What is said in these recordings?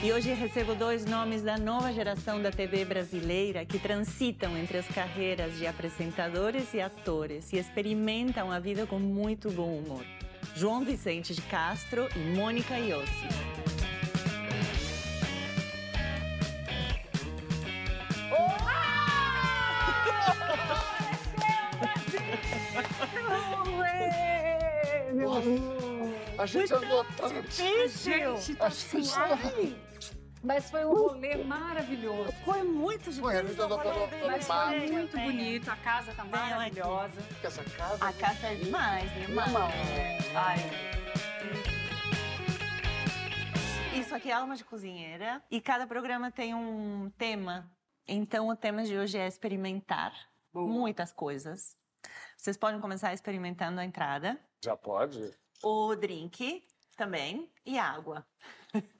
E hoje recebo dois nomes da nova geração da TV brasileira que transitam entre as carreiras de apresentadores e atores e experimentam a vida com muito bom humor. João Vicente de Castro e Mônica Iossi. A gente andou tanto. Difícil! Gente, tá suave. Mas foi um rolê maravilhoso. Foi muito difícil. Foi, Mas foi muito bonito, a casa tá maravilhosa. Que essa casa. A casa é demais, né, mano? Ai, Isso aqui é Alma de Cozinheira e cada programa tem um tema. Então o tema de hoje é experimentar muitas coisas. Vocês podem começar experimentando a entrada, Já pode? o drink também e água.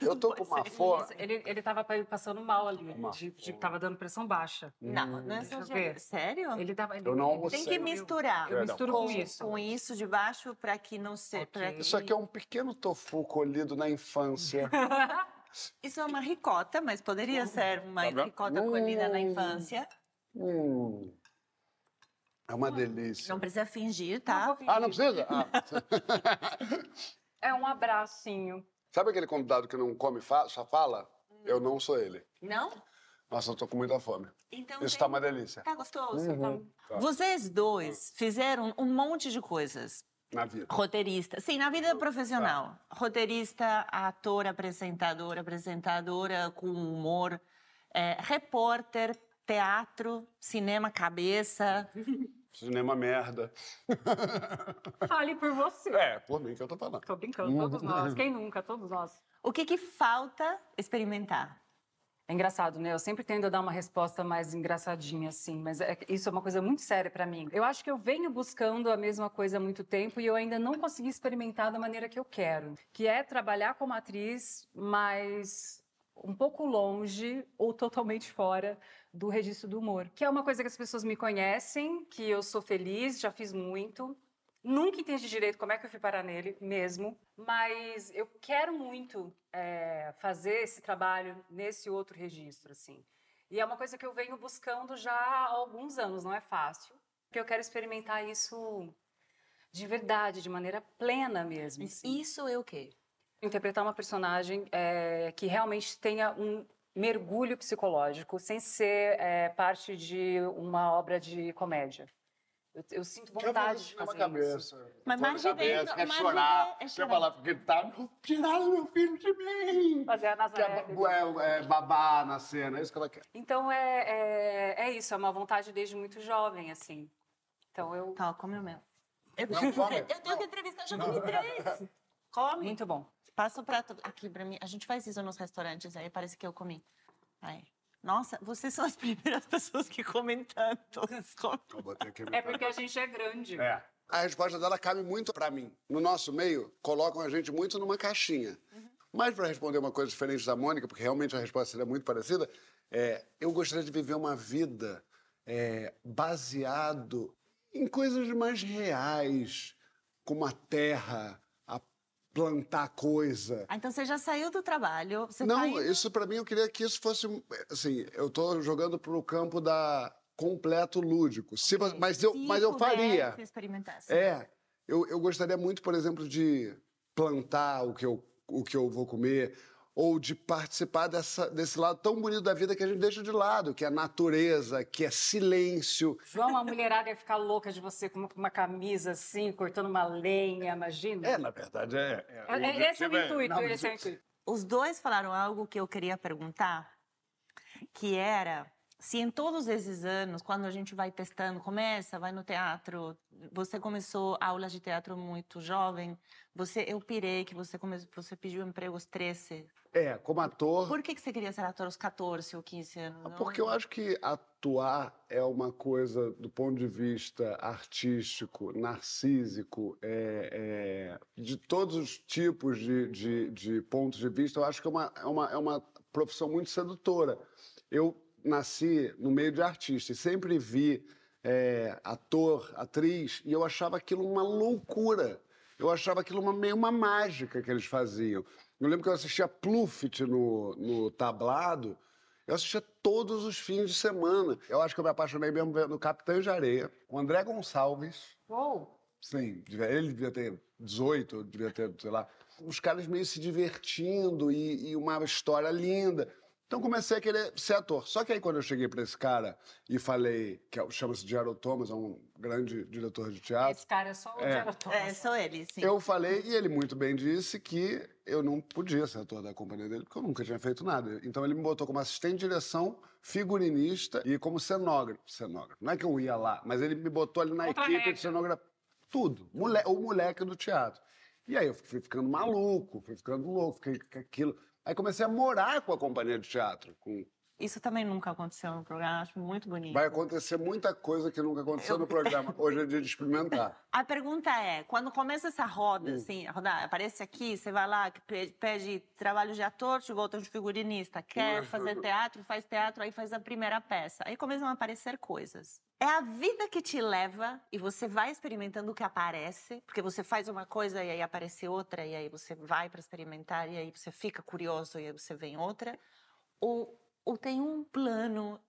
Eu tô com uma fome. ele, ele tava passando mal ali, Uma de, de, tava dando pressão baixa. Não, não é eu ver. Sério? Ele tava, ele, Eu não almocei. Tem que misturar Eu misturo com, com isso. com isso de baixo para que não seja. Ok. Isso aqui é um pequeno tofu colhido na infância. Isso é uma ricota, mas poderia ser uma Tá ricota colhida na Hum. infância. Hum. É uma delícia. Não precisa fingir, Não tá? vou fingir. Ah, não precisa? Ah. É um abracinho. Sabe aquele convidado que não come, fa só fala? Eu não sou ele. Não? Nossa, eu tô com muita fome. Então Isso tem- tá uma delícia. Tá gostoso. Uhum. Tá. Vocês dois fizeram um monte de coisas. Na vida. Roteirista, sim, na vida profissional. Roteirista, ator, apresentador, apresentadora com humor, é, repórter, teatro, cinema, cabeça. Cinema merda. Fale por você. É, por mim que eu tô falando. Tô brincando, todos nós. Quem nunca? Todos nós. O que, que falta experimentar? É engraçado, né? Eu sempre tendo a dar uma resposta mais engraçadinha, assim, mas é- isso é uma coisa muito séria pra mim. Eu acho que eu venho buscando a mesma coisa há muito tempo e eu ainda não consegui experimentar da maneira que eu quero, que é trabalhar como atriz, mas um pouco longe ou totalmente fora do registro do humor, que é uma coisa que as pessoas me conhecem, que eu sou feliz, já fiz muito. Nunca entendi direito como é que eu fui parar nele mesmo, mas eu quero muito é, fazer esse trabalho nesse outro registro, assim. E é uma coisa que eu venho buscando já há alguns anos, não é fácil, porque eu quero experimentar isso de verdade, de maneira plena mesmo. assim. Isso é o quê? Interpretar uma personagem é, que realmente tenha um mergulho psicológico, sem ser é, parte de uma obra de comédia. Eu, eu sinto vontade de fazer isso. Mas dentro, cabeça, de chorar, dentro, é quer chorar. falar porque tá tiraram meu filho de mim. Fazer a Nazaré. ba- é, é, babar na cena, é isso que ela quer. Então é, é, é isso, é uma vontade desde muito jovem, assim. Então eu. Tá, come o meu. Eu, Não, come. eu tenho que entrevistar, já comi três. Come. Muito bom. Passa o prato aqui pra mim. A gente faz isso nos restaurantes, aí parece que eu comi. Aí. Nossa, vocês são as primeiras pessoas que comem tanto. É porque a gente é grande. É. A resposta dela cabe muito pra mim. No nosso meio, colocam a gente muito numa caixinha. Mas para responder uma coisa diferente da Mônica, porque realmente a resposta seria muito parecida, é, eu gostaria de viver uma vida é, baseado em coisas mais reais, como a terra, plantar coisa. Ah, então você já saiu do trabalho. Você Não, tá indo... isso pra mim eu queria que isso fosse assim, eu tô jogando pro campo da completo lúdico. Se, vo- mas eu, Se mas eu faria. É, eu, eu gostaria muito, por exemplo, de plantar o que eu, o que eu vou comer, ou de participar dessa, desse lado tão bonito da vida que a gente deixa de lado, que é a natureza, que é silêncio. João, a mulherada ia ficar louca de você com uma- com uma camisa assim, cortando uma lenha, imagina. É, na verdade, é. É- é- esse é o intuito, Não, esse é o intuito. Os dois falaram algo que eu queria perguntar, que era se em todos esses anos, quando a gente vai testando, começa, vai no teatro, você começou aulas de teatro muito jovem, você, eu pirei que você, come, você pediu emprego aos 13. É, como ator. Por que, que você queria ser ator aos 14 ou 15 anos? não? Porque eu acho que atuar é uma coisa, do ponto de vista artístico, narcísico, é, é, de todos os tipos de, de, de pontos de vista, eu acho que é uma, é, uma, é uma profissão muito sedutora. Eu nasci no meio de artistas e sempre vi é, ator, atriz, e eu achava aquilo uma loucura. Eu achava aquilo uma, meio uma mágica que eles faziam. Eu lembro que eu assistia Pluft no, no tablado. Eu assistia todos os fins de semana. Eu acho que eu me apaixonei mesmo vendo Capitães de Areia, com André Gonçalves. Uou! Sim, ele devia ter 18, eu devia ter, sei lá. Os caras meio se divertindo e, e uma história linda. Então comecei a querer ser ator. Só que aí quando eu cheguei para esse cara e falei, que é chama-se Gerald Thomas, é um grande diretor de teatro. Esse cara é só o É. Gerald Thomas. É, sou ele, sim. Eu falei, e ele muito bem disse que eu não podia ser ator da companhia dele, porque eu nunca tinha feito nada. Então ele me botou como assistente de direção, figurinista e como cenógrafo. Cenógrafo. Não é que eu ia lá, mas ele me botou ali na Outra equipe regra. de cenografia. Tudo. Mole o moleque do teatro. E aí eu fui ficando maluco, fui ficando louco, fiquei com aquilo. Aí comecei a morar com a companhia de teatro. com- Isso também nunca aconteceu no programa, acho muito bonito. Vai acontecer muita coisa que nunca aconteceu Eu- no programa. Hoje é dia de experimentar. A pergunta é, quando começa essa roda, Hum. assim, a roda aparece aqui, você vai lá, pede trabalho de ator, te volta de figurinista, quer Uhum. fazer teatro, faz teatro, aí faz a primeira peça. Aí começam a aparecer coisas. É a vida que te leva e você vai experimentando o que aparece, porque você faz uma coisa e aí aparece outra, e aí você vai para experimentar, e aí você fica curioso, e aí você vem outra. Ou, ou tem um plano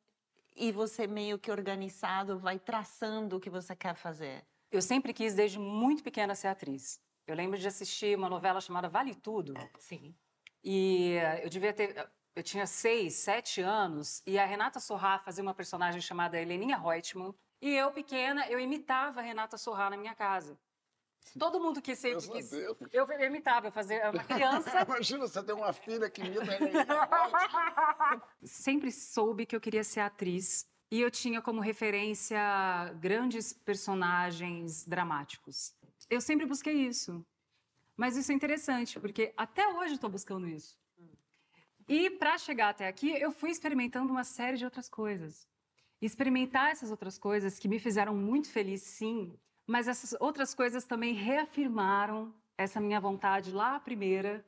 e você meio que organizado vai traçando o que você quer fazer. Eu sempre quis, desde muito pequena, ser atriz. Eu lembro de assistir uma novela chamada Vale Tudo. Sim. E eh, eu devia ter. Eu tinha seis, sete anos, e a Renata Sorrá fazia uma personagem chamada Heleninha Reutemann. E eu, pequena, eu imitava a Renata Sorrá na minha casa. Todo mundo que sempre Meu quis. Deus. Eu, imitava, eu fazia uma criança. Imagina, você tem uma filha que imita ele. sempre soube que eu queria ser atriz. E eu tinha como referência grandes personagens dramáticos. Eu sempre busquei isso. Mas isso é interessante, porque até hoje estou buscando isso. E para chegar até aqui, eu fui experimentando uma série de outras coisas. Experimentar essas outras coisas que me fizeram muito feliz, sim, mas essas outras coisas também reafirmaram essa minha vontade lá a primeira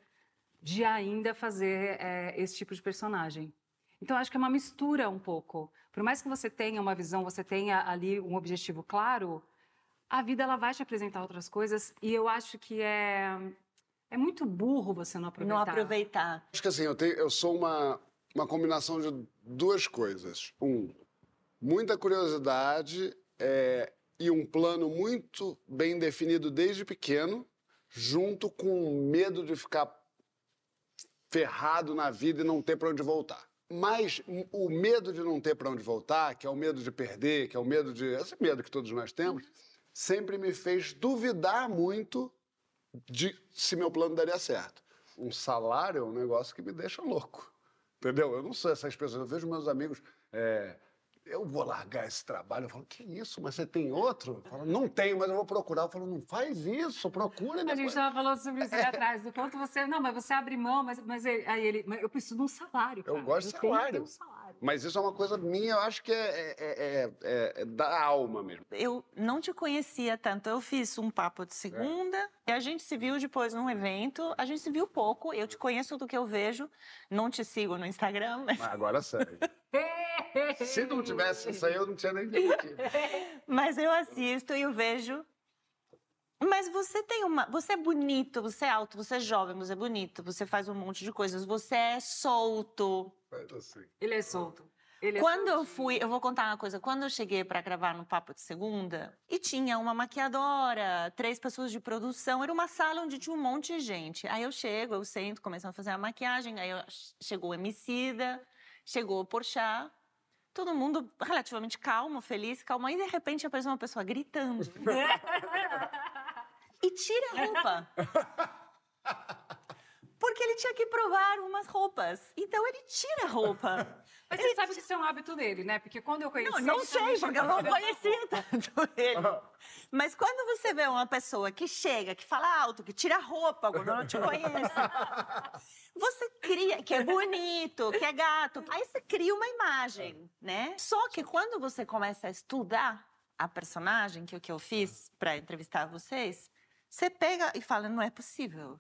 de ainda fazer eh, esse tipo de personagem. Então, acho que é uma mistura um pouco. Por mais que você tenha uma visão, você tenha ali um objetivo claro, a vida ela vai te apresentar outras coisas e eu acho que é é muito burro você não aproveitar. Não aproveitar. Acho que assim, eu, tenho, eu sou uma, uma combinação de duas coisas. Um, muita curiosidade é, e um plano muito bem definido desde pequeno, junto com medo de ficar ferrado na vida e não ter para onde voltar. Mas o medo de não ter para onde voltar, que é o medo de perder, que é o medo de. Esse medo que todos nós temos, sempre me fez duvidar muito de se meu plano daria certo. Um salário é um negócio que me deixa louco. Entendeu? Eu não sou essas pessoas. Eu vejo meus amigos. é, eu vou largar esse trabalho. Eu falo, que isso? Mas você tem outro? Eu falo, não tenho, mas eu vou procurar. Eu falo, não faz isso, procura e A gente depois. estava falando sobre isso ali atrás, do quanto você. Não, mas você abre mão, mas, mas ele- aí ele. Mas eu preciso de um salário. Eu cara. gosto de tenho que ter salário. um salário. Mas isso é uma coisa minha, eu acho que é, é- é- é- é da alma mesmo. Eu não te conhecia tanto. Eu fiz um papo de segunda e a gente se viu depois num evento. A gente se viu pouco. Eu te conheço do que eu vejo. Não te sigo no Instagram, mas, agora sério. Se não tivesse isso aí, eu não tinha nem demitido. mas eu assisto e eu vejo. Mas você tem uma. Você é bonito, você é alto, você é jovem, você é bonito, você faz um monte de coisas, você é solto. Assim. Ele é solto. Ele é Quando eu soltinho. fui, eu vou contar uma coisa. Quando eu cheguei para gravar no Papo de Segunda, e tinha uma maquiadora, três pessoas de produção, era uma sala onde tinha um monte de gente. Aí eu chego, eu sento, começam a fazer a maquiagem, aí eu- chegou o Emicida, chegou o Porchat, todo mundo relativamente calmo, feliz, calmo. Aí, de repente, aparece uma pessoa gritando. e tira a roupa. Porque ele tinha que provar umas roupas. Então, ele tira a roupa. Mas você sabe que isso é um hábito dele, né? Porque quando eu conheci. Não, não ele sei, porque eu não conhecia tanto ele. Mas quando você vê uma pessoa que chega, que fala alto, que tira a roupa quando não te conhece, você cria, que é bonito, que é gato, aí você cria uma imagem, né? Só que quando você começa a estudar a personagem, que é o que eu fiz para entrevistar vocês, você pega e fala, não é possível.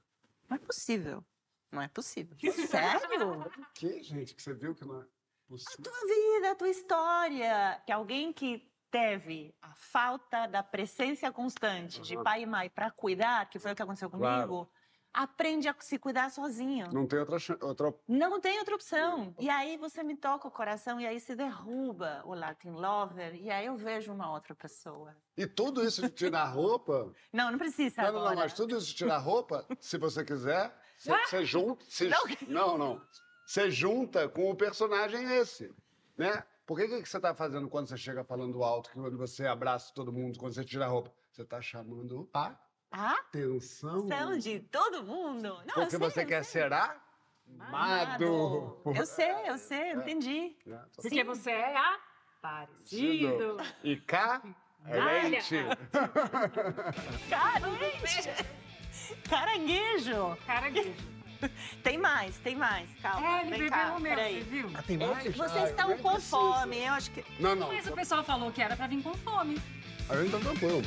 Não é possível. Não é possível. Sério? Que, gente, que você viu que não é possível. tua vida, a tua história. Que alguém que teve a falta da presença constante de Uhum. pai e mãe para cuidar, que foi o que aconteceu comigo, Claro. Aprende a se cuidar sozinho. Não tem outra, outra Não tem outra opção. E aí você me toca o coração e aí se derruba o Latin Lover e aí eu vejo uma outra pessoa. E tudo isso de tirar roupa. Não, não precisa Não, não, agora. não, mas tudo isso de tirar roupa, se você quiser, você, você junta. se- Não. não, não. Você junta com o personagem esse. Né? Por que, que você está fazendo quando você chega falando alto, que quando você abraça todo mundo, quando você tira a roupa? Você está chamando a Ah, atenção. são de todo mundo. Não, eu Porque sei, você eu quer sei. ser amado. Eu sei, eu sei, eu entendi. É, tô Porque você é a parecido. E cá, leite. Caranguejo! Caranguejo! Caranguejo. Tem mais, tem mais. Calma, É, ele vem bebeu cá, peraí. você viu? Ah, tem É, mais? Vocês Ai, estão nem com precisa. fome, eu acho que... Não, não. Mas o pessoal falou que era pra vir com fome. A gente tá tranquilo.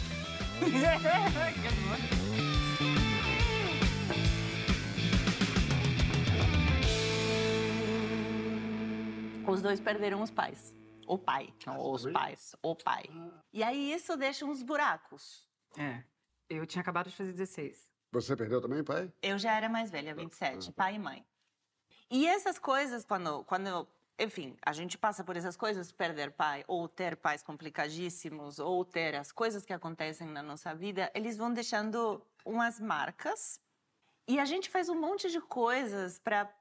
Os dois perderam os pais. O pai, não os também? pais, o pai. E aí isso deixa uns buracos. É. Eu tinha acabado de fazer 16. Você perdeu também, pai? Eu já era mais velha, 27, pai e mãe. E essas coisas, quando, quando, enfim, a gente passa por essas coisas, perder pai, ou ter pais complicadíssimos, ou ter as coisas que acontecem na nossa vida, eles vão deixando umas marcas. E a gente faz um monte de coisas para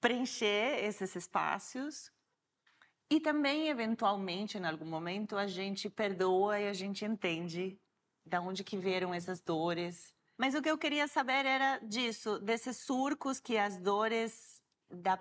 preencher esses espaços. E também, eventualmente, em algum momento, a gente perdoa e a gente entende de onde que vieram essas dores. Mas o que eu queria saber era disso, desses surcos que as dores da,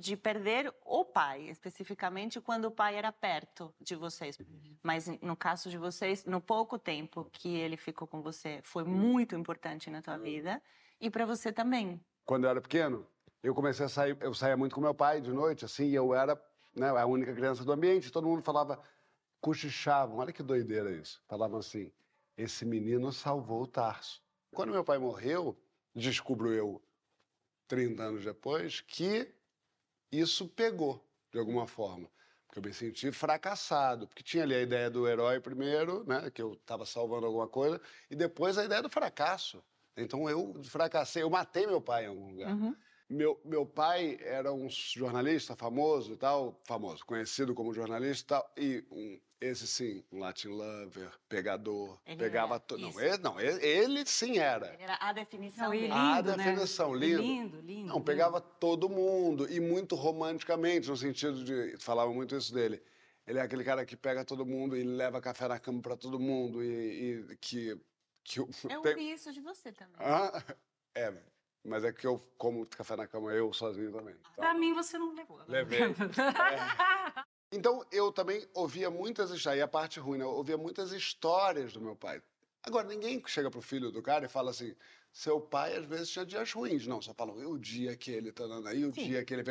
de perder o pai, especificamente quando o pai era perto de vocês. Mas no caso de vocês, no pouco tempo que ele ficou com você, foi muito importante na tua vida e para você também. Quando eu era pequeno, eu comecei a sair, eu saía muito com meu pai de noite, assim, e eu era né, a única criança do ambiente, todo mundo falava, cochichavam, olha que doideira isso. Falavam assim, esse menino salvou o Tarso. Quando meu pai morreu, descubro eu, 30 anos depois, que isso pegou, de alguma forma. Porque eu me senti fracassado, porque tinha ali a ideia do herói primeiro, né, que eu estava salvando alguma coisa, e depois a ideia do fracasso. Então eu fracassei, eu matei meu pai em algum lugar. Uhum. Meu, meu pai era um jornalista famoso e tal, famoso, conhecido como jornalista e tal, e um, esse sim, um Latin lover, pegador, Ele pegava todo. Não, ele, não ele, ele sim era. Era a definição Não, lindo, A né? definição, E lindo. Lindo, lindo. Não, pegava todo mundo e muito romanticamente, no sentido de. Falava muito isso dele. Ele é aquele cara que pega todo mundo e leva café na cama para todo mundo e, e que. que Eu tem- ouvi isso de você também. Ah, é, mas é que eu como café na cama eu sozinho também. Então, Pra mim, você não levou. né? Levei. É. Então, eu também ouvia muitas histórias, e a parte ruim, né? Eu ouvia muitas histórias do meu pai. Agora, ninguém chega pro filho do cara e fala assim, seu pai às vezes tinha dias ruins. Não, só falam, e o dia que ele tá dando aí, o Sim. dia que ele.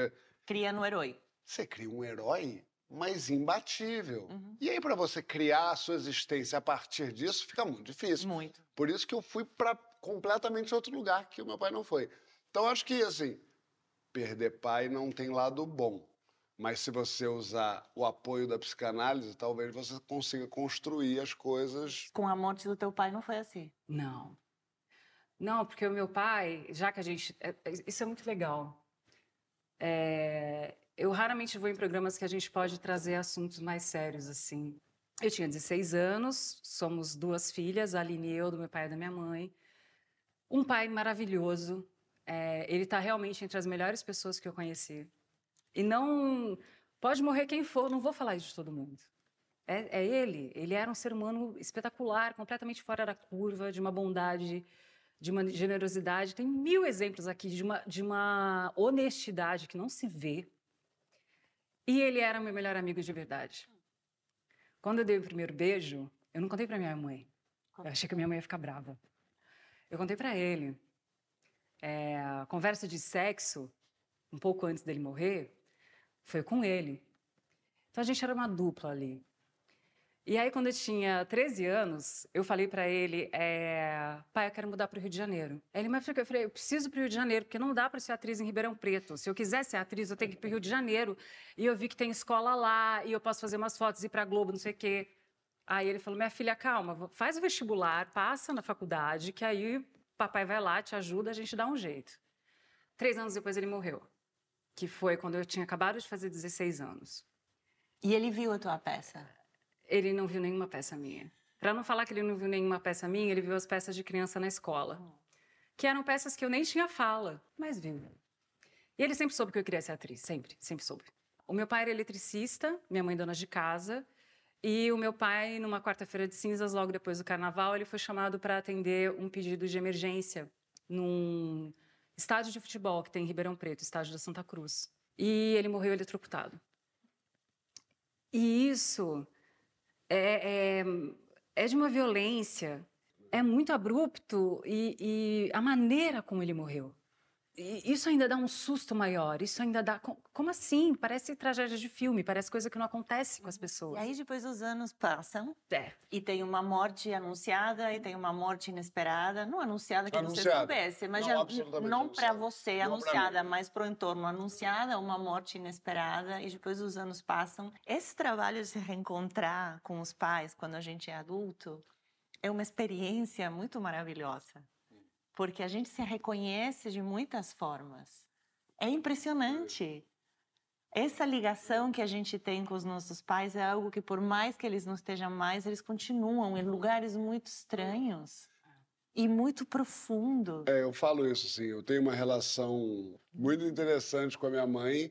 Cria no herói. Você cria um herói, mas imbatível. Uhum. E aí, para você criar a sua existência a partir disso, fica muito difícil. Muito. Por isso que eu fui para completamente outro lugar que o meu pai não foi. Então, acho que, assim, perder pai não tem lado bom. Mas se você usar o apoio da psicanálise, talvez você consiga construir as coisas. Com a morte do teu pai não foi assim. Não. Não, porque o meu pai, já que a gente. é- é- Isso é muito legal. É, eu raramente vou em programas que a gente pode trazer assuntos mais sérios, assim. Eu tinha 16 anos, somos duas filhas, a Aline e eu, do meu pai e da minha mãe. Um pai maravilhoso. é, ele está realmente entre as melhores pessoas que eu conheci. E não. Pode morrer quem for, não vou falar isso de todo mundo. É, é ele. Ele era um ser humano espetacular, completamente fora da curva, de uma bondade, de uma generosidade. Tem mil exemplos aqui de uma, de uma honestidade que não se vê. E ele era meu melhor amigo de verdade. Quando eu dei o primeiro beijo, eu não contei para minha mãe. Eu achei que minha mãe ia ficar brava. Eu contei para ele. É, a conversa de sexo, um pouco antes dele morrer, foi com ele. Então a gente era uma dupla ali. E aí, quando eu tinha 13 anos, eu falei para ele: é, pai, eu quero mudar para o Rio de Janeiro. Aí ele, por quê? Eu falei: eu preciso para o Rio de Janeiro, porque não dá para ser atriz em Ribeirão Preto. Se eu quiser ser atriz, eu tenho que ir para o Rio de Janeiro. E eu vi que tem escola lá, e eu posso fazer umas fotos, ir para Globo, não sei o quê. Aí ele falou: minha filha, calma, faz o vestibular, passa na faculdade, que aí papai vai lá, te ajuda, a gente dá um jeito. Três anos depois ele morreu, que foi quando eu tinha acabado de fazer 16 anos. E ele viu a tua peça? Ele não viu nenhuma peça minha. Para não falar que ele não viu nenhuma peça minha, ele viu as peças de criança na escola, que eram peças que eu nem tinha fala, mas viu. E ele sempre soube que eu queria ser atriz, sempre, sempre soube. O meu pai era eletricista, minha mãe dona de casa, e o meu pai, numa quarta-feira de cinzas, logo depois do carnaval, ele foi chamado para atender um pedido de emergência num estádio de futebol que tem em Ribeirão Preto, estádio da Santa Cruz. E ele morreu eletrocutado. E isso é, é, é de uma violência, é muito abrupto e, e a maneira como ele morreu isso ainda dá um susto maior, isso ainda dá. Como assim? Parece tragédia de filme, parece coisa que não acontece com as pessoas. E aí depois os anos passam. É. E tem uma morte anunciada e tem uma morte inesperada. Não anunciada que Anunciada. você soubesse, mas Não, já- não para você Não anunciada, mas para o entorno anunciada, uma morte inesperada. E depois os anos passam. Esse trabalho de se reencontrar com os pais quando a gente é adulto é uma experiência muito maravilhosa porque a gente se reconhece de muitas formas. É impressionante. Essa ligação que a gente tem com os nossos pais é algo que, por mais que eles não estejam mais, eles continuam em lugares muito estranhos e muito profundos. É, eu falo isso, assim, eu tenho uma relação muito interessante com a minha mãe,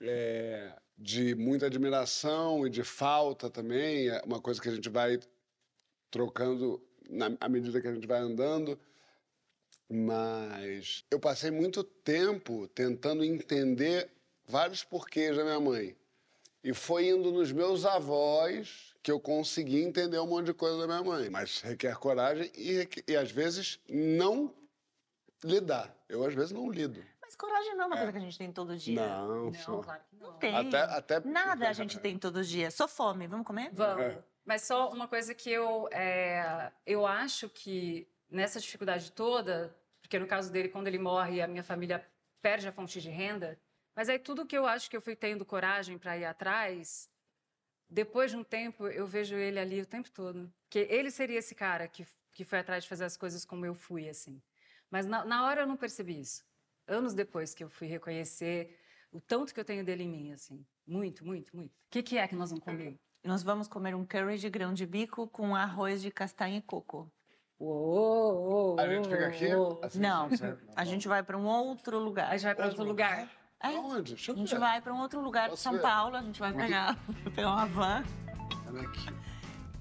é, de muita admiração e de falta também, é uma coisa que a gente vai trocando na, à medida que a gente vai andando. Mas eu passei muito tempo tentando entender vários porquês da minha mãe. E foi indo nos meus avós que eu consegui entender um monte de coisa da minha mãe. Mas requer coragem e, e às vezes não lidar. Eu às vezes não lido. Mas coragem não é uma coisa que a gente tem todo dia. Não, Não, só- claro que não. Não tem. Até, até Nada a gente tem todo dia. Só fome. Vamos comer? Vamos. É. Mas só uma coisa que eu, é, eu acho que nessa dificuldade toda, porque no caso dele, quando ele morre, a minha família perde a fonte de renda, mas aí tudo que eu acho que eu fui tendo coragem para ir atrás, depois de um tempo, eu vejo ele ali o tempo todo. Que ele seria esse cara que, que foi atrás de fazer as coisas como eu fui, assim. Mas na, na hora eu não percebi isso. Anos depois que eu fui reconhecer o tanto que eu tenho dele em mim, assim. Muito, muito, muito. O que, que é que nós vamos comer? Nós vamos comer um curry de grão de bico com arroz de castanha e coco. Uou, A gente fica aqui? Assim, Não, certo? a gente vai para um outro lugar. A gente vai para outro lugar. É, Aonde? Deixa a eu gente ver. vai para um outro lugar de São ver? Paulo, a gente vai pegar, pegar uma van. Olha aqui.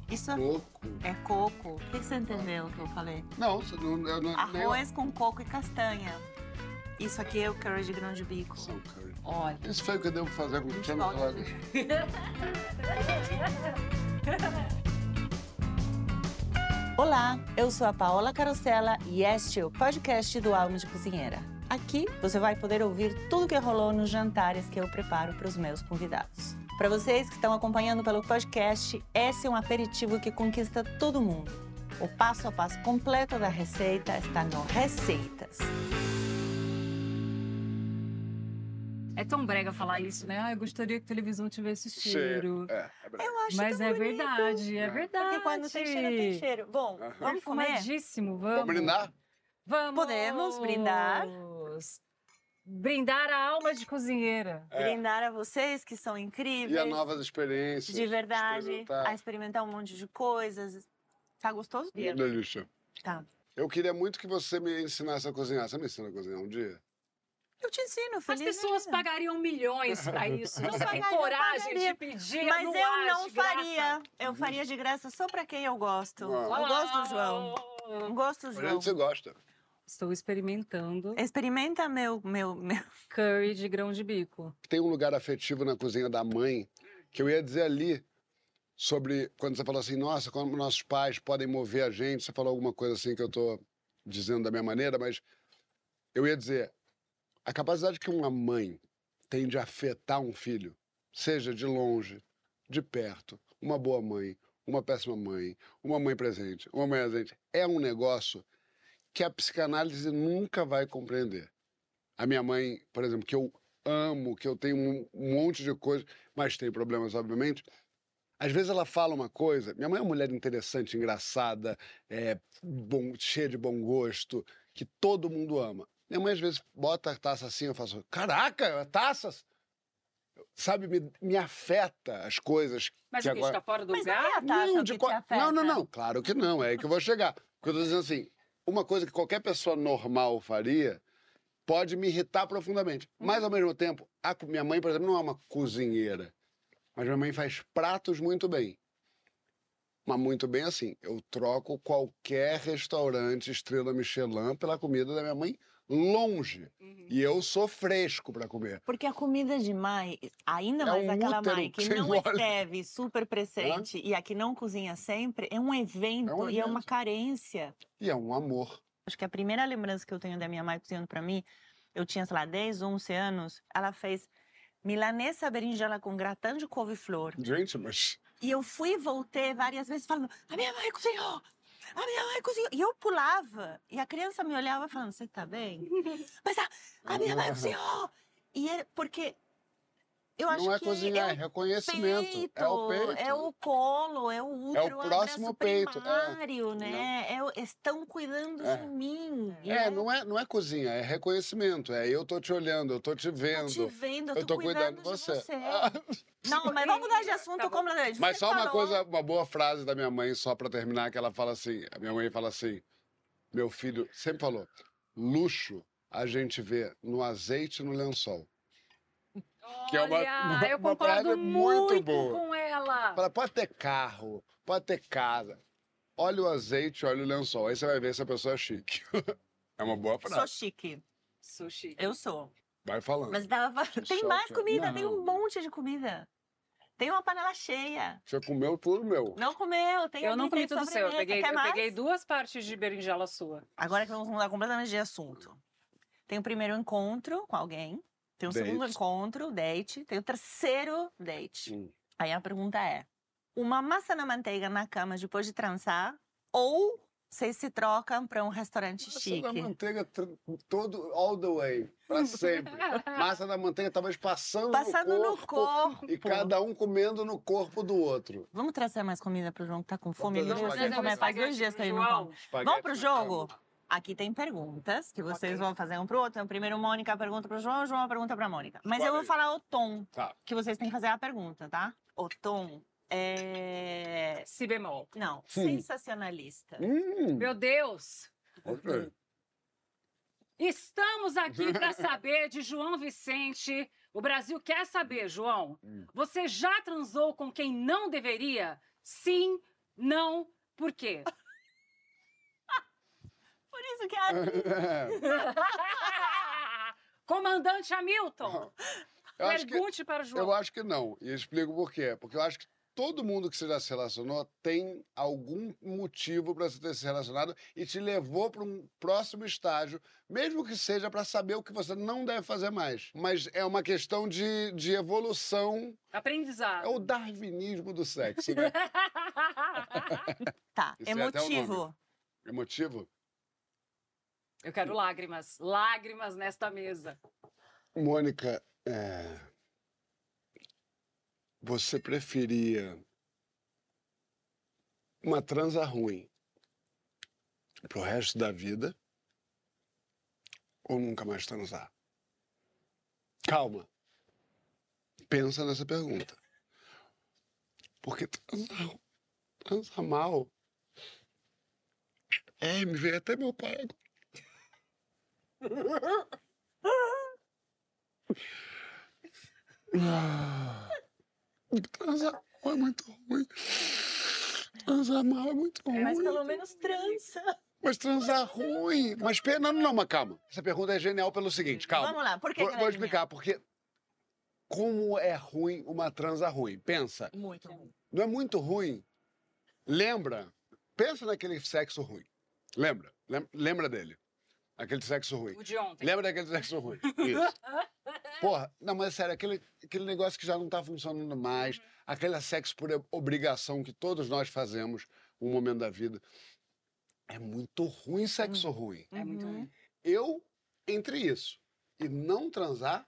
Isso é, Coco. é coco. O que você entendeu que eu falei? Não, você não, eu não nem- Arroz com coco e castanha. Isso aqui é o curry de grão de bico. São curry. Olha. Isso foi o que eu devo fazer com o Cristiano volta. Olá, eu sou a Paola Carosella e este é o podcast do Alma de Cozinheira. Aqui você vai poder ouvir tudo que rolou nos jantares que eu preparo para os meus convidados. Para vocês que estão acompanhando pelo podcast, esse é um aperitivo que conquista todo mundo. O passo a passo completo da receita está no Receitas. Tão brega falar isso, né? Ah, eu gostaria que a televisão tivesse cheiro. É, é. Eu acho Mas é bonito. verdade, é verdade. Porque quando tem cheiro, tem cheiro. Bom, vamos comer? Vamos. Vamos brindar? Vamos! Podemos brindar. Brindar a alma de cozinheira. É. Brindar a vocês que são incríveis. E a novas experiências. de verdade, experimentar. a experimentar um monte de coisas. Tá gostoso? Delícia. Tá. Eu queria muito que você me ensinasse a cozinhar. Você me ensina a cozinhar um dia? Eu te ensino, As feliz pessoas vida. pagariam milhões pra isso. Não Você tem coragem pagaria. de pedir Mas no eu ar não de graça? faria. Eu faria de graça só pra quem eu gosto. Ah. Eu gosto do João. Eu gosto do A João. gente você gosta. Estou experimentando Experimenta meu, meu, meu. curry de grão de bico. Tem um lugar afetivo na cozinha da mãe que eu ia dizer ali sobre quando você falou assim, nossa, como nossos pais podem mover a gente. Você falou alguma coisa assim que eu tô dizendo da minha maneira, mas eu ia dizer a capacidade que uma mãe tem de afetar um filho, seja de longe, de perto, uma boa mãe, uma péssima mãe, uma mãe presente, uma mãe ausente, é um negócio que a psicanálise nunca vai compreender. A minha mãe, por exemplo, que eu amo, que eu tenho um monte de coisas, mas tem problemas, obviamente. Às vezes ela fala uma coisa. Minha mãe é uma mulher interessante, engraçada, é, bom, cheia de bom gosto, que todo mundo ama. Minha mãe às vezes bota a taça assim, eu faço, caraca, taças! Sabe, me, me afeta as coisas. Mas que o que agora... está fora do Mas não lugar? é a taça Não, que de afeta. não, não, não. Claro que não. É aí que eu vou chegar. Porque eu tô dizendo assim, uma coisa que qualquer pessoa normal faria pode me irritar profundamente. Mas, ao mesmo tempo, a co- minha mãe, por exemplo, não é uma cozinheira. Mas minha mãe faz pratos muito bem. Mas muito bem assim. Eu troco qualquer restaurante estrela Michelin pela comida da minha mãe longe. Uhum. E eu sou fresco para comer. Porque a comida de mãe, ainda É mais um aquela mãe que não esteve super presente e a que não cozinha sempre, é um evento e é uma evento. carência. E é um amor. Acho que a primeira lembrança que eu tenho da minha mãe cozinhando pra mim, eu tinha, sei lá, 10, 11 anos, ela fez milanesa berinjela com gratin de couve-flor. Gente, mas. E eu fui e voltei várias vezes falando: a minha mãe cozinhou! A minha mãe cozinhou! E eu pulava. E a criança me olhava falando: você tá bem? Mas a, a minha mãe cozinhou! E é porque eu acho não é que cozinhar, é, é o reconhecimento. peito, é o peito. é o colo, é o útero, o próximo peito, é. primário, né? É o- estão cuidando É. de mim. É, né? não é, não é cozinha, é reconhecimento. É eu tô te olhando, eu tô te Tô vendo. te vendo, eu eu tô, tô cuidando cuidando de você. Não, mas vamos mudar de assunto Tá completamente. Mas Você só uma falou- coisa, uma boa frase da minha mãe, só pra terminar, que ela fala assim: a minha mãe fala assim, meu filho sempre falou, luxo a gente vê no azeite e no lençol. Que é uma- uma- eu uma concordo frase muito muito boa. com ela. Fala, pode ter carro, pode ter casa. Olha o azeite, olha o lençol. Aí você vai ver se a pessoa é chique. é uma boa Sou frase. chique. Sushi. Eu sou. Vai falando. Mas tava falando. Tem Só mais que- comida, tem um Não. monte de comida. Tem uma panela cheia. Você comeu tudo meu. Não comeu, tem Eu não comi tudo seu. Eu peguei, eu peguei duas partes de berinjela sua. Agora que vamos mudar completamente de assunto. Tem o primeiro encontro com alguém. Tem segundo Date. encontro, date. Tem o terceiro date. Hum. Aí a pergunta é: uma massa na manteiga na cama depois de transar ou vocês se trocam para um restaurante Massa chique? da manteiga tr- todo, all the way, pra sempre. Massa da manteiga talvez passando, Passando no no corpo. corpo. E cada um comendo no corpo do outro. Vamos trazer mais comida pro João que tá com fome. Ele sem comer faz dois dias que ele não come. Vamos pro na jogo? Aqui tem perguntas que vocês Ok. vão fazer um pro outro. Então, primeiro, Mônica pergunta pro João, João pergunta pra Mônica. Mas eu vou aí. falar o tom Tá. que vocês têm que fazer a pergunta, tá? O tom é. Si bemol. Não, Sim. sensacionalista. Hum, Meu Deus! ok. Estamos aqui para saber de João Vicente. O Brasil quer saber, João. Hum. Você já transou com quem não deveria? Sim, não, por quê? Isso que a Comandante Hamilton, Eu acho que pergunte para o João. Eu acho que não. E explico por quê. Porque eu acho que todo mundo que você já se relacionou tem algum motivo para você ter se relacionado e te levou para um próximo estágio, mesmo que seja para saber o que você não deve fazer mais. Mas é uma questão de, de evolução. Aprendizado. É o darwinismo do sexo, né? Tá, Esse é até o emotivo. Eu quero lágrimas, lágrimas nesta mesa. Mônica, é, você preferia uma transa ruim pro resto da vida ou nunca mais transar? Calma. Pensa nessa pergunta. Porque transar, transar mal. É, me veio até meu pai. Ah, Transar mal é muito ruim. Transar mal é muito ruim. Mas pelo menos trança. Mas transar ruim. Mas pe- não, mas calma. Essa pergunta é genial pelo seguinte, calma. Vamos lá, por que Vou, que ela vou é genial? explicar, porque como é ruim uma transa ruim? Pensa, Muito ruim. não é muito ruim? Lembra? Pensa naquele sexo ruim. Lembra? Lem- Lembra dele? Aquele sexo ruim. O de ontem. Lembra daquele sexo ruim? Isso. Porra, não, mas sério, aquele, aquele negócio que já não tá funcionando mais, aquele sexo por obrigação que todos nós fazemos um momento da vida. É muito ruim sexo ruim. É muito Uhum. ruim. Eu, entre isso e não transar,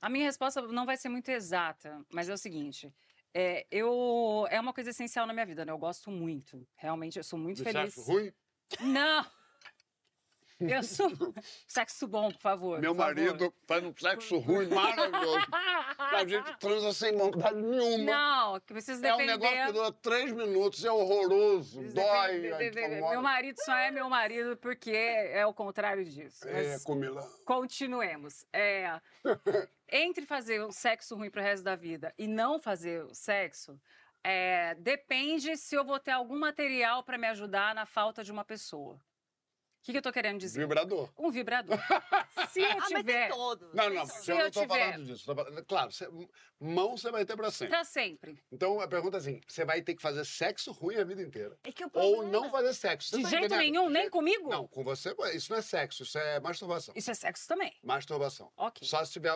A minha resposta não vai ser muito exata, mas é o seguinte: É, eu, é uma coisa essencial na minha vida, né? Eu gosto muito. Realmente, eu sou muito Do feliz. sexo ruim? Não! Eu sou. Sexo bom, por favor. Meu por favor. marido faz um sexo ruim maravilhoso. A gente transa sem vontade nenhuma. Não, que precisa É um negócio que dura três minutos, é horroroso, dói. defender-. Meu marido só é meu marido porque é o contrário disso. É, comilão. continuemos. É, entre fazer o sexo ruim pro resto da vida e não fazer o sexo, é, depende se eu vou ter algum material para me ajudar na falta de uma pessoa. O que, que eu tô querendo dizer? Vibrador. Um vibrador. Se eu Ah, tiver. todos. Não, não, todos. eu não eu estou tiver- falando disso. tô falando- Claro, você- mão você vai ter pra sempre. Pra sempre. Então a pergunta é assim: você vai ter que fazer sexo ruim a vida inteira. É que o Ou não fazer sexo. De tá jeito entendendo? nenhum, nem comigo? Não, com você, isso não é sexo, isso é masturbação. Isso é sexo também. Masturbação. Ok. Só se tiver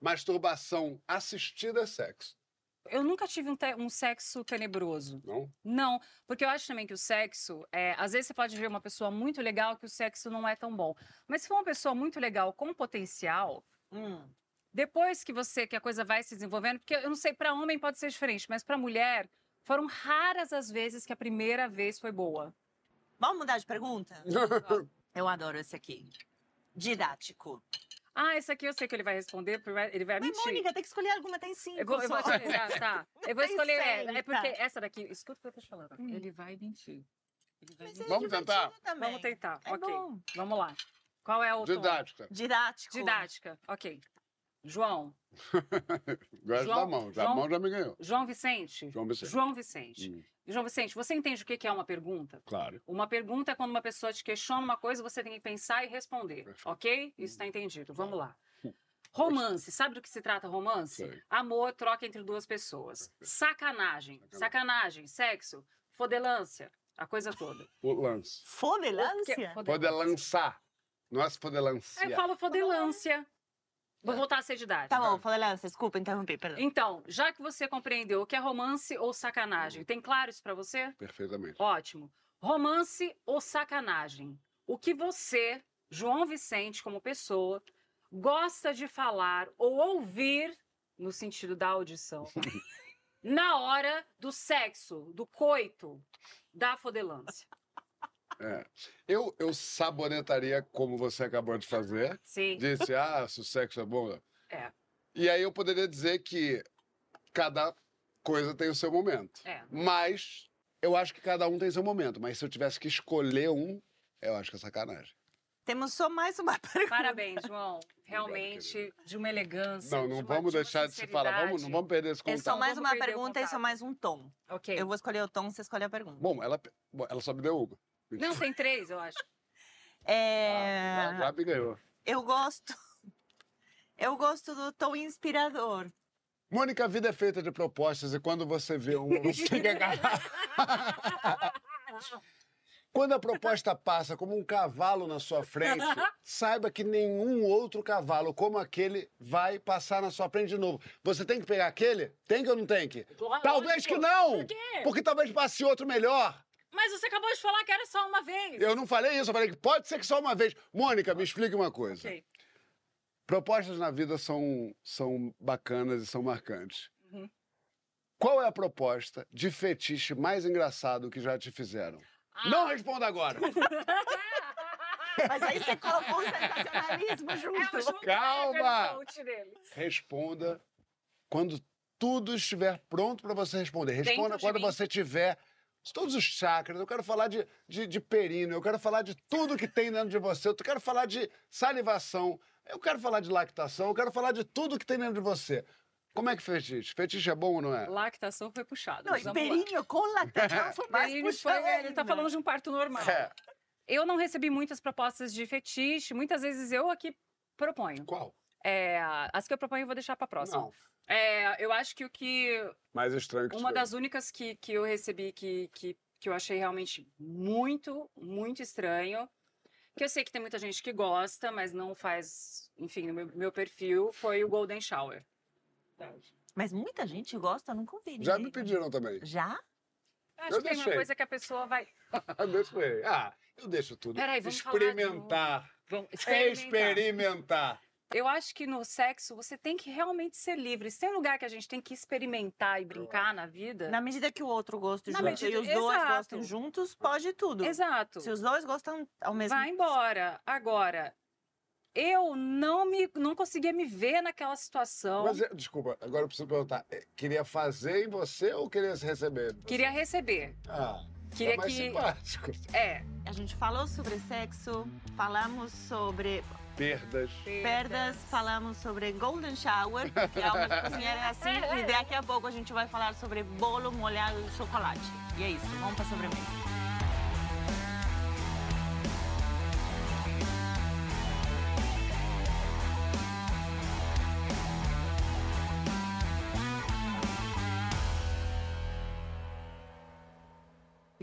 masturbação assistida é sexo, Eu nunca tive um, te- um sexo tenebroso. não? Não, porque eu acho também que o sexo, é, às vezes você pode ver uma pessoa muito legal que o sexo não é tão bom. Mas se for uma pessoa muito legal com potencial, Hum. depois que você que a coisa vai se desenvolvendo, porque eu não sei, para homem pode ser diferente, mas para mulher foram raras as vezes que a primeira vez foi boa. Vamos mudar de pergunta? Eu adoro esse aqui. Didático. Ah, esse aqui eu sei que ele vai responder, ele vai Mas, mentir. Mônica, tem que escolher alguma, tem cinco. Eu vou, eu vou só. escolher, tá, tá. Eu vou Tem escolher, é, é porque tá. essa daqui, escuta o que eu tô te falando. Hum. Ele vai mentir. Ele vai mentir. é Vamos tentar? Também. Vamos tentar, É ok. bom. Vamos lá. Qual é o tom? Didática. Didático. Didática, ok. João, Gosto João- da mão. João- mão já me ganhou. João Vicente. João Vicente. João Vicente. Hum, João Vicente, você entende o que que é uma pergunta? claro. Uma pergunta é quando uma pessoa te questiona uma coisa, você tem que pensar e responder, Perfeito. ok? Isso está entendido. Vamos lá. Romance, sabe do que se trata romance? Sei. Amor, troca entre duas pessoas. Sacanagem, sacanagem, sexo, fodelância, a coisa toda. Fodelância? Porque- Poder lançar. Não é se poder Aí lançar. eu falo fodelância. Vou voltar a ser didática. Tá bom, fodelância. Desculpa, interrompi, perdão. Então, já que você compreendeu o que é romance ou sacanagem, tem claro isso pra você? Perfeitamente. Ótimo. Romance ou sacanagem? O que você, João Vicente, como pessoa, gosta de falar ou ouvir, no sentido da audição, na hora do sexo, do coito, da fodelância? É. Eu, eu sabonetaria como você acabou de fazer. Sim. Disse, ah, se o sexo é bom. É. E aí eu poderia dizer que cada coisa tem o seu momento. É. Mas eu acho que cada um tem seu momento. Mas se eu tivesse que escolher um, eu acho que é sacanagem. Temos só mais uma pergunta. Parabéns, João. Realmente, de uma elegância. Não, de não uma- vamos de deixar de se falar. Vamos, não vamos perder esse É contato. só mais uma pergunta e só mais um tom. Ok. Eu vou escolher o tom, você escolhe a pergunta. Bom, ela, bom, ela só me deu uma. Não, tem três, eu acho. É... Ah, já me ganhou. Eu gosto. Eu gosto do tom inspirador. Mônica, a vida é feita de propostas e quando você vê um, você tem que agarrar. Quando a proposta passa como um cavalo na sua frente, saiba que nenhum outro cavalo como aquele vai passar na sua frente de novo. Você tem que pegar aquele? Tem que ou não tem que? Talvez que não! Por quê? Porque talvez passe outro melhor. Mas você acabou de falar que era só uma vez. Eu não falei isso, eu falei que pode ser que só uma vez. Mônica, me explique uma coisa. Ok. Propostas na vida são, são bacanas e são marcantes. Uhum. Qual é a proposta de fetiche mais engraçado que já te fizeram? Ah. Não responda agora! Mas aí você colocou o sensacionalismo junto. É o João Calma! Responda quando tudo estiver pronto para você responder. Responda de quando mim. você tiver todos os chakras. Eu quero falar de, de, de períneo, eu quero falar de tudo que tem dentro de você. Eu quero falar de salivação, eu quero falar de lactação, eu quero falar de tudo que tem dentro de você. Como é que fetiche? Fetiche é bom ou não é? Lactação foi puxado. Não, períneo com lactação foi mais Períneo puxado foi, ele tá falando de um parto normal. É. Eu não recebi muitas propostas de fetiche, muitas vezes eu aqui proponho. Qual? É, as que eu proponho eu vou deixar pra próxima. Não. É, eu acho que o que Mais estranho que uma tiver. das únicas que, que eu recebi que, que, que eu achei realmente muito, muito estranho, que eu sei que tem muita gente que gosta, mas não faz, enfim, no meu, meu perfil, foi o Golden Shower. Mas muita gente gosta, nunca ouvi Já me pediram também. Já? Acho Eu que tem uma deixei. coisa que a pessoa vai. Deixa eu Ah, eu deixo tudo. Peraí, vamos falar de Experimentar. Vamos Experimentar. Eu acho que no sexo você tem que realmente ser livre. Se tem lugar que a gente tem que experimentar e brincar na vida. Na medida que o outro gosta Na junto medida- e os dois exato. gostam juntos, pode tudo. Exato. Se os dois gostam ao mesmo Vai embora. Agora, eu não me não conseguia me ver naquela situação. Mas, é, desculpa, agora eu preciso perguntar. é, Queria fazer em você ou queria se receber? Queria receber. Ah, Queria é mais que. simpático. É. A gente falou sobre sexo, falamos sobre Perdas. perdas, falamos sobre golden shower, que é uma cozinheira é assim, e daqui a pouco a gente vai falar sobre bolo molhado de chocolate. E é isso, vamos pra sobremesa.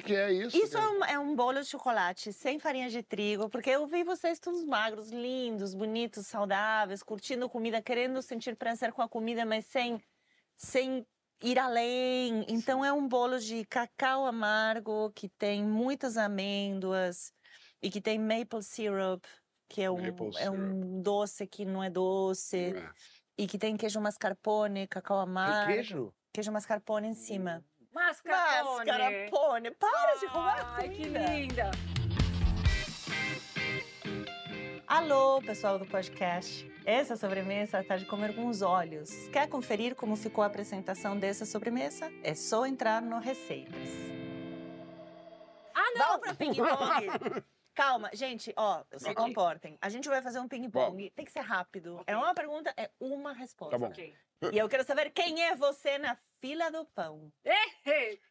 Que é isso? Isso cara? é um, é um bolo de chocolate sem farinha de trigo, porque eu vi vocês todos magros, lindos, bonitos, saudáveis, curtindo comida, querendo sentir prazer com a comida, mas sem, sem ir além. Então é um bolo de cacau amargo que tem muitas amêndoas e que tem maple syrup, que é um, Maple é um doce que não é doce, É. e que tem queijo mascarpone, cacau Tem amargo, queijo? queijo mascarpone em cima. Mascarpone. Mascarpone, para de roubar Ai, que comida. linda. Alô, pessoal do podcast. Essa sobremesa está de comer com os olhos. Quer conferir como ficou a apresentação dessa sobremesa? É só entrar no Receitas. Ah, não. Vamos para ping-pong. Calma, gente, ó, se Ok. comportem. A gente vai fazer um ping-pong. Tem que ser rápido. É uma pergunta, é uma resposta. Tá bom. Ok. E eu quero saber quem é você na fila do pão.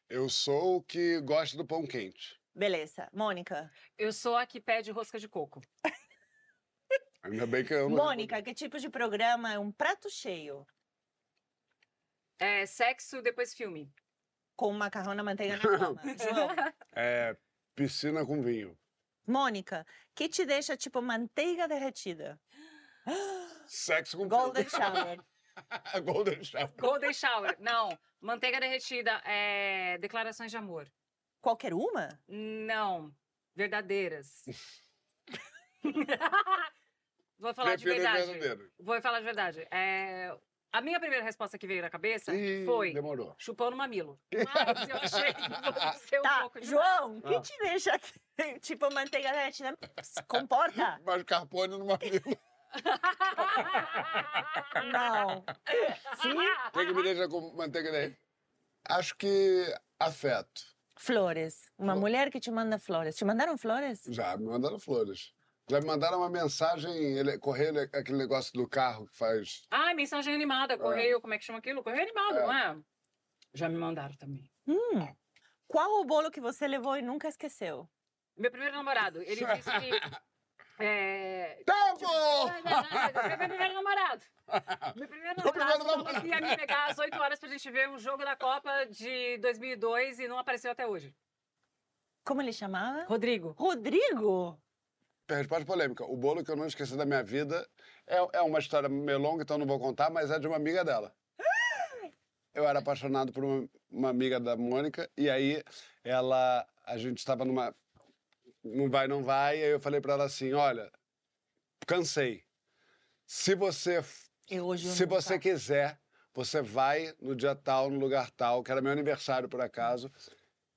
Eu sou o que gosta do pão quente. Beleza. Mônica. Eu sou a que pede rosca de coco. Ainda bem que eu não. Mônica, que tipo de programa é um prato cheio? É sexo, depois filme. Com macarrão na manteiga na cama. João. É piscina com vinho. Mônica, que te deixa tipo manteiga derretida? Sexo com Golden shower. Golden shower. Golden shower. Não. Manteiga derretida. É... Declarações de amor. Qualquer uma? Não. Verdadeiras. Vou falar de Prefiro verdade. verdadeiro. Vou falar de verdade. É, A minha primeira resposta que veio na cabeça Ih, foi Demorou. chupando mamilo. Mas eu achei que ser um Tá, pouco demais. João, que te deixa tipo manteiga derretida? Se comporta? Mascarpone no mamilo. Não. Sim? O que, que me deixa com manteiga derretida? Acho que afeto. Flores. Uma Flor. mulher que te manda flores. Te mandaram flores? Já me mandaram flores. Já me mandaram uma mensagem, ele, correio, ele- aquele negócio do carro que faz. Ah, mensagem animada, correio, como é que chama aquilo? Correio animado, É. não é? Já me mandaram também. Hum. Qual o bolo que você levou e nunca esqueceu? Meu primeiro namorado, ele disse que. É... Tempo! É verdade, meu primeiro namorado. Meu primeiro Meu primeiro namorado falou que ia me pegar às 8 horas pra gente ver um jogo da Copa de 2002 e não apareceu até hoje. Como ele chamava? Rodrigo. Rodrigo? Resposta polêmica. O bolo que eu não esqueci da minha vida é, é uma história meio longa, então não vou contar, mas é de uma amiga dela. Eu era apaixonado por uma, uma amiga da Mônica, e aí ela. A gente estava numa. Não vai, não vai, aí eu falei pra ela assim: olha, cansei. Se você eu Se você quiser, você vai no dia tal, no lugar tal, que era meu aniversário por acaso,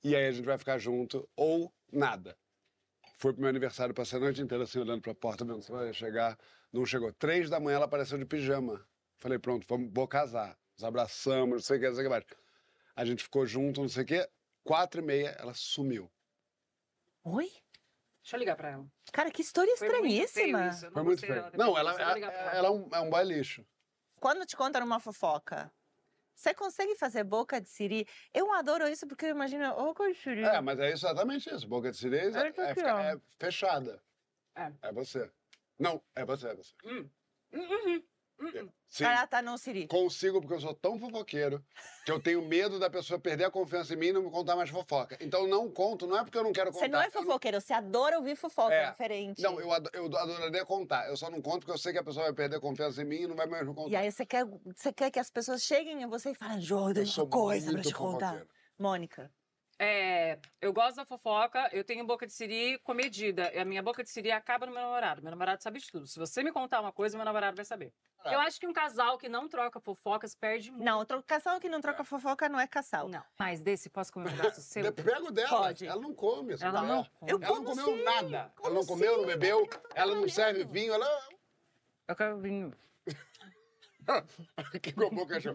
e aí a gente vai ficar junto, ou nada. Fui pro meu aniversário, passei a noite inteira assim, olhando pra porta, vendo se vai chegar. Não chegou. Três da manhã ela apareceu de pijama. Falei, pronto, vamos, vou casar. Nos abraçamos, não sei o que, não sei o que mais. A gente ficou junto, não sei o que. Quatro e meia, ela sumiu. Oi? Deixa eu ligar pra ela. Cara, que história Foi muito feio estranhíssima. isso, eu não Foi muito gostei feio. Não, ela, ligar pra ela, ela é um, é um boy lixo. Quando te contam uma fofoca, você consegue fazer boca de siri? Eu adoro isso porque eu imagino, ô, oh, siri. É, mas é exatamente isso. Boca de Olha é, é é fechada. É. É você. Não, é você, é você. Hum. Hum, Sim, tá no siri. consigo porque eu sou tão fofoqueiro que eu tenho medo da pessoa perder a confiança em mim e não me contar mais fofoca. Então não conto, não é porque eu não quero contar. Você não é fofoqueiro, você adora ouvir fofoca, É. é diferente. Não, eu, ado- eu adoraria contar. Eu só não conto porque eu sei que a pessoa vai perder a confiança em mim e não vai mais me E contar. aí você quer, você quer que as pessoas cheguem a você e falem, sou coisa pra te contar. Mônica, É, eu gosto da fofoca, eu tenho boca de siri comedida. E a minha boca de siri acaba no meu namorado. Meu namorado sabe de tudo. Se você me contar uma coisa, meu namorado vai saber. Ah. Eu acho que um casal que não troca fofocas perde muito. Não, outro casal que não troca fofoca não é casal. Não. Mas desse, posso comer um pedaço seu? Pega o dela. Pode. Ela não come. Ela não. Eu Ela não comeu sim, nada. como ela não comeu, não sim, bebeu. eu tô Ela não serve vinho. Ela. Eu quero vinho. que com a boca já.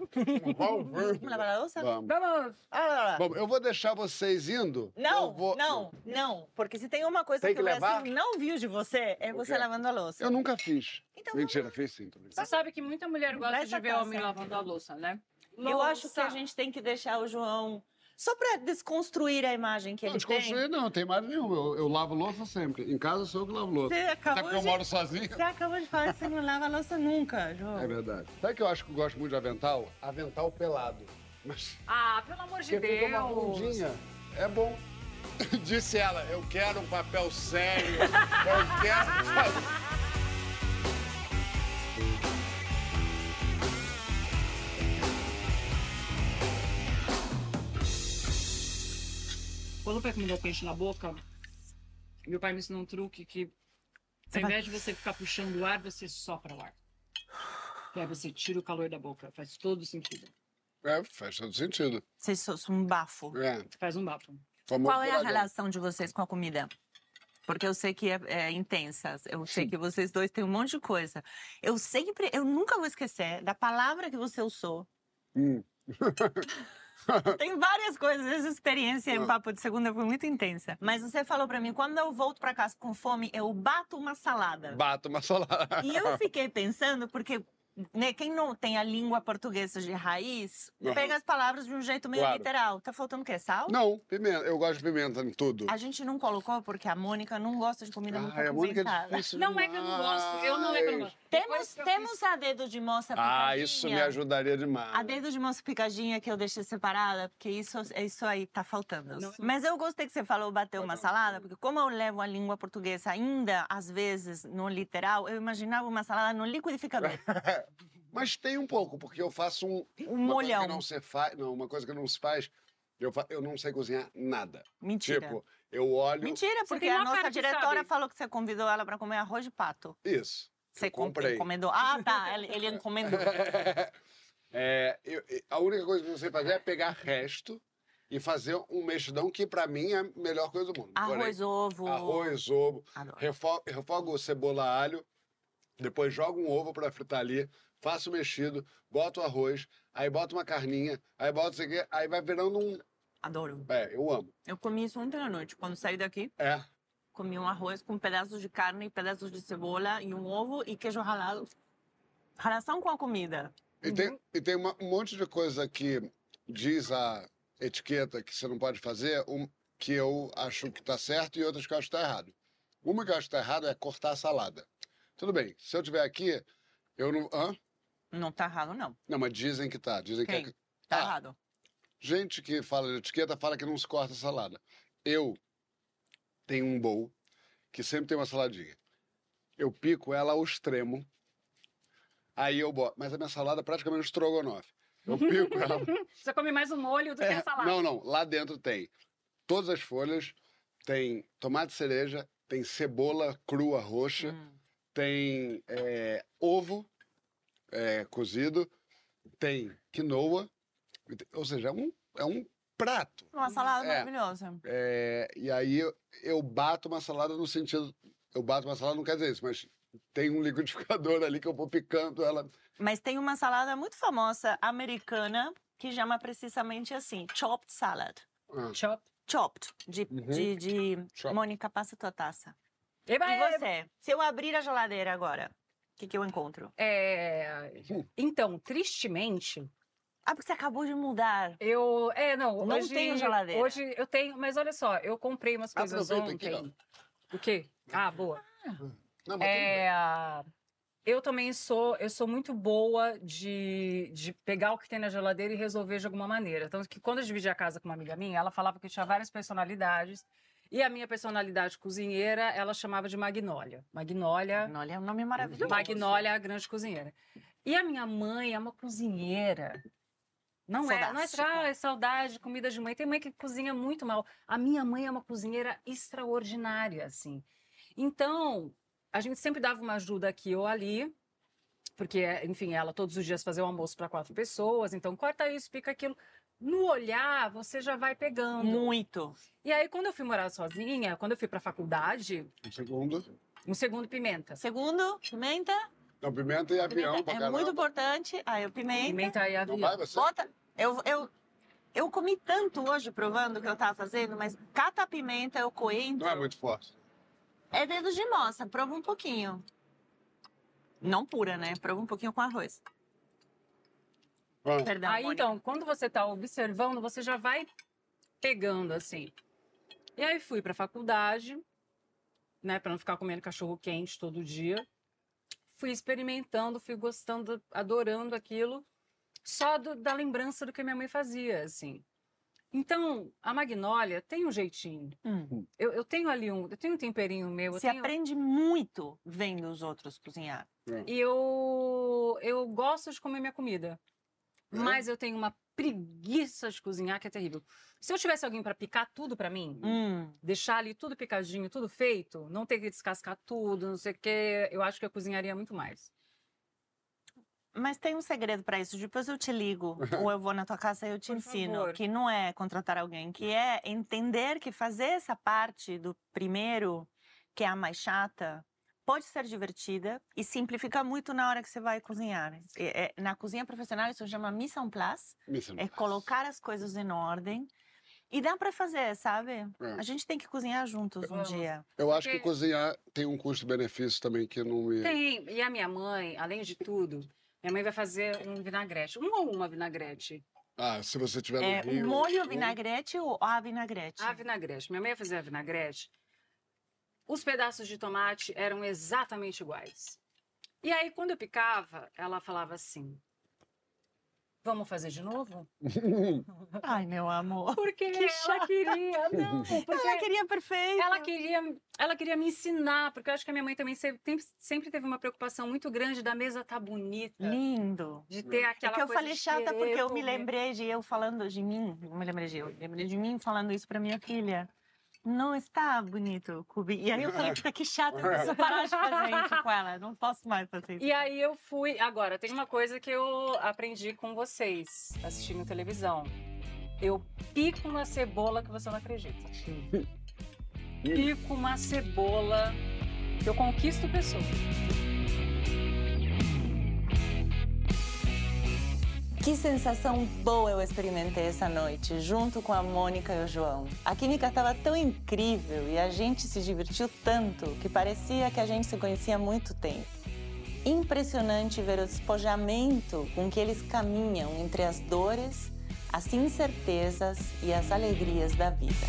Vamos lavar a louça? Vamos. Vamos! Ah. Bom, eu vou deixar vocês indo. Não, vou- não, não. Porque se tem uma coisa Tem que, que o? Brasil não viu de você, é O você lavando a louça. Eu nunca fiz. Então, Mentira, fiz sim. Você sabe que muita mulher gosta de ver atenção. homem lavando a louça, né? Eu acho que a gente tem que deixar o João só para desconstruir a imagem que Não, ele tem. desconstruir não, tem mais nenhum. Eu, eu lavo louça sempre. Em casa sou eu que lavo louça. Você Até acabou, eu de... moro sozinho. você acabou de falar que você não lava louça nunca, João. É verdade. Sabe que eu acho que eu gosto muito de avental? Avental pelado. Mas Ah, pelo amor de porque fica uma Deus! bundinha. É bom. Disse ela, eu quero um papel sério. Eu quero. Quando vai comer o peixe na boca, meu pai me ensinou um truque que, Você ao vai- invés de você ficar puxando o ar, você sopra o ar. E aí você tira o calor da boca. Faz todo sentido. É, faz todo sentido. Vocês são um bafo. É, Faz um bafo. Qual é a relação de vocês com a comida? Porque eu sei que é, é intensa. Eu sei que vocês dois têm um monte de coisa. Eu sempre, eu nunca vou esquecer da palavra que você usou. Hum. Tem várias coisas. Essa experiência em Ah. papo de segunda foi muito intensa. Mas você falou pra mim, quando eu volto pra casa com fome, eu bato uma salada. Bato uma salada. E eu fiquei pensando, porque né, quem não tem a língua portuguesa de raiz, Aham. pega as palavras de um jeito meio Claro. literal. Tá faltando o quê? Sal? Não, pimenta. Eu gosto de pimenta em tudo. A gente não colocou porque a Mônica não gosta de comida muito Ai, a Mônica é difícil Não é que eu não gosto. Eu não é que eu não demais. gosto. Temos, temos fiz- a dedo de moça picadinha. Ah, isso me ajudaria demais. A dedo de moça picadinha que eu deixei separada, porque isso, isso aí tá faltando. Não. Mas eu gostei que você falou bater uma salada, porque como eu levo a língua portuguesa ainda, às vezes, no literal, eu imaginava uma salada no liquidificador. Mas tem um pouco, porque eu faço um. Um uma Coisa molhão. que não se faz, não, uma coisa que não se faz. Eu, fa... eu não sei cozinhar nada. Mentira. Tipo, eu olho. Mentira, porque a nossa diretora sabe. falou que você convidou ela para comer arroz de pato. Isso. Você comprei. encomendou. Ah, tá. Ele, ele encomendou. É, eu- a única coisa que eu sei fazer é pegar resto e fazer um mexidão que, pra mim, é a melhor coisa do mundo. Porém, Arroz, ovo. arroz, ovo. Adoro. Refo- Refogo cebola, alho, depois jogo um ovo pra fritar ali, faço o mexido, boto o arroz, aí boto uma carninha, aí boto isso aqui, aí vai virando um. Adoro. É, eu amo. Eu comi isso ontem à noite. Quando saí daqui, É. comi um arroz com pedaços de carne, pedaços de cebola e um ovo e queijo ralado. Relação com a comida. E tem, e tem uma- um monte de coisa que diz a etiqueta que você não pode fazer, um, que eu acho que tá certo e outras que eu acho que tá errado. Uma que eu acho que tá errado é cortar a salada. Tudo bem, se eu tiver aqui, eu não. Hã? Não tá errado, não. Não, mas dizem que tá. Dizem Quem? que é. Tá Ah. errado. Gente que fala de etiqueta fala que não se corta a salada. Eu tenho um bowl que sempre tem uma saladinha. Eu pico ela ao extremo. Aí eu boto. Mas a minha salada é praticamente um estrogonofe. Eu pico ela. Você come mais o molho do que É, a salada. não, não. Lá dentro tem todas as folhas, tem tomate cereja, tem cebola crua roxa, Hum. tem é, ovo é, cozido, tem quinoa. Ou seja, é um, é um prato. Uma salada É. maravilhosa. É, e aí eu, eu bato uma salada no sentido. Eu bato uma salada, não quer dizer isso, mas tem um liquidificador ali que eu vou picando ela. Mas tem uma salada muito famosa americana que chama precisamente assim, chopped salad. Ah, Chop. Chopped, de, Uhum. de, de... Chop. Mônica, passa tua taça. Eba, E eba. você? Se eu abrir a geladeira agora, o que, que eu encontro? É, Então, tristemente, Ah, porque você acabou de mudar. eu. É, não. Não hoje, tenho geladeira. Hoje eu tenho, mas olha só, eu comprei umas coisas Aproveita aqui, ontem. o quê? Ah, boa. não, mas tudo bem. É, eu também sou, eu sou muito boa de, de pegar o que tem na geladeira e resolver de alguma maneira. Tanto que quando eu dividi a casa com uma amiga minha, ela falava que eu tinha várias personalidades. E a minha personalidade cozinheira, ela chamava de Magnólia. Magnólia, Magnolia é um nome maravilhoso. Magnólia, a grande cozinheira. E a minha mãe é uma cozinheira Não é, não é ah, é saudade, comida de mãe. Tem mãe que cozinha muito mal. A minha mãe é uma cozinheira extraordinária, assim. Então, a gente sempre dava uma ajuda aqui ou ali, porque, enfim, ela todos os dias fazia o almoço para quatro pessoas, então corta isso, pica aquilo. No olhar, você já vai pegando. Muito. E aí, quando eu fui morar sozinha, quando eu fui para faculdade, Um segundo. um segundo pimenta. Segundo, pimenta. Não, pimenta e avião Pimenta pra é caramba. muito importante. Aí o pimenta. Pimenta e Não avião. vai você? Bota. Eu, eu, eu comi tanto hoje provando o que eu tava fazendo, mas cata a pimenta, o coentro. Não é muito forte. É dedo de moça, prova um pouquinho. Não pura, né? Prova um pouquinho com arroz. Vamos. Perdão. Aí, Mônica. então, quando você está observando, você já vai pegando assim. E aí fui para faculdade, né, para não ficar comendo cachorro quente todo dia. Fui experimentando, fui gostando, adorando aquilo, só do- da lembrança do que minha mãe fazia, assim. Então, a Magnólia tem um jeitinho. Hum. Eu, eu tenho ali um, eu tenho um temperinho meu, eu Você tenho- aprende muito vendo os outros cozinhar. E eu, eu gosto de comer minha comida. É? Mas eu tenho uma preguiça de cozinhar que é terrível. Se eu tivesse alguém para picar tudo para mim, Hum. deixar ali tudo picadinho, tudo feito, não ter que descascar tudo, não sei o quê, eu acho que eu cozinharia muito mais. Mas tem um segredo para isso. Depois eu te ligo, ou eu vou na tua casa e eu te Por ensino. favor. Que não é contratar alguém, que é entender que fazer essa parte do primeiro, que é a mais chata, pode ser divertida e simplifica muito na hora que você vai cozinhar. É- é- na cozinha profissional isso chama mise en place, Missa. é colocar as coisas em ordem. E dá para fazer, sabe? É. A gente tem que cozinhar juntos um dia. Eu acho que cozinhar tem um custo-benefício também que não me. Tem, e a minha mãe, além de tudo, minha mãe vai fazer um vinagrete, um ou uma vinagrete. Ah, se você tiver no É, Rio. molho um- vinagrete ou a vinagrete? A vinagrete. Minha mãe ia fazer a vinagrete. Os pedaços de tomate eram exatamente iguais. E aí, quando eu picava, ela falava assim: Vamos fazer de novo? Ai, meu amor. Porque Que ela chata. queria. Não, porque Ela queria perfeito. ela queria, ela queria me ensinar, porque eu acho que a minha mãe também sempre, sempre teve uma preocupação muito grande da mesa estar bonita. Lindo. De ter É aquela que eu coisa falei de chata porque eu me lembrei de eu falando de mim. Não me lembrei de eu. Lembrei de mim falando isso pra minha filha. Não está bonito, Cubi. E aí eu falei, puta, que chata, eu preciso parar de fazer isso com ela. Não posso mais fazer isso. E aí eu fui. Agora, tem uma coisa que eu aprendi com vocês assistindo televisão. Eu pico uma cebola que você não acredita. Pico uma cebola que eu conquisto pessoas. Que sensação boa eu experimentei essa noite, junto com a Mônica e o João. A química estava tão incrível e a gente se divertiu tanto que parecia que a gente se conhecia há muito tempo. Impressionante ver o despojamento com que eles caminham entre as dores, as incertezas e as alegrias da vida.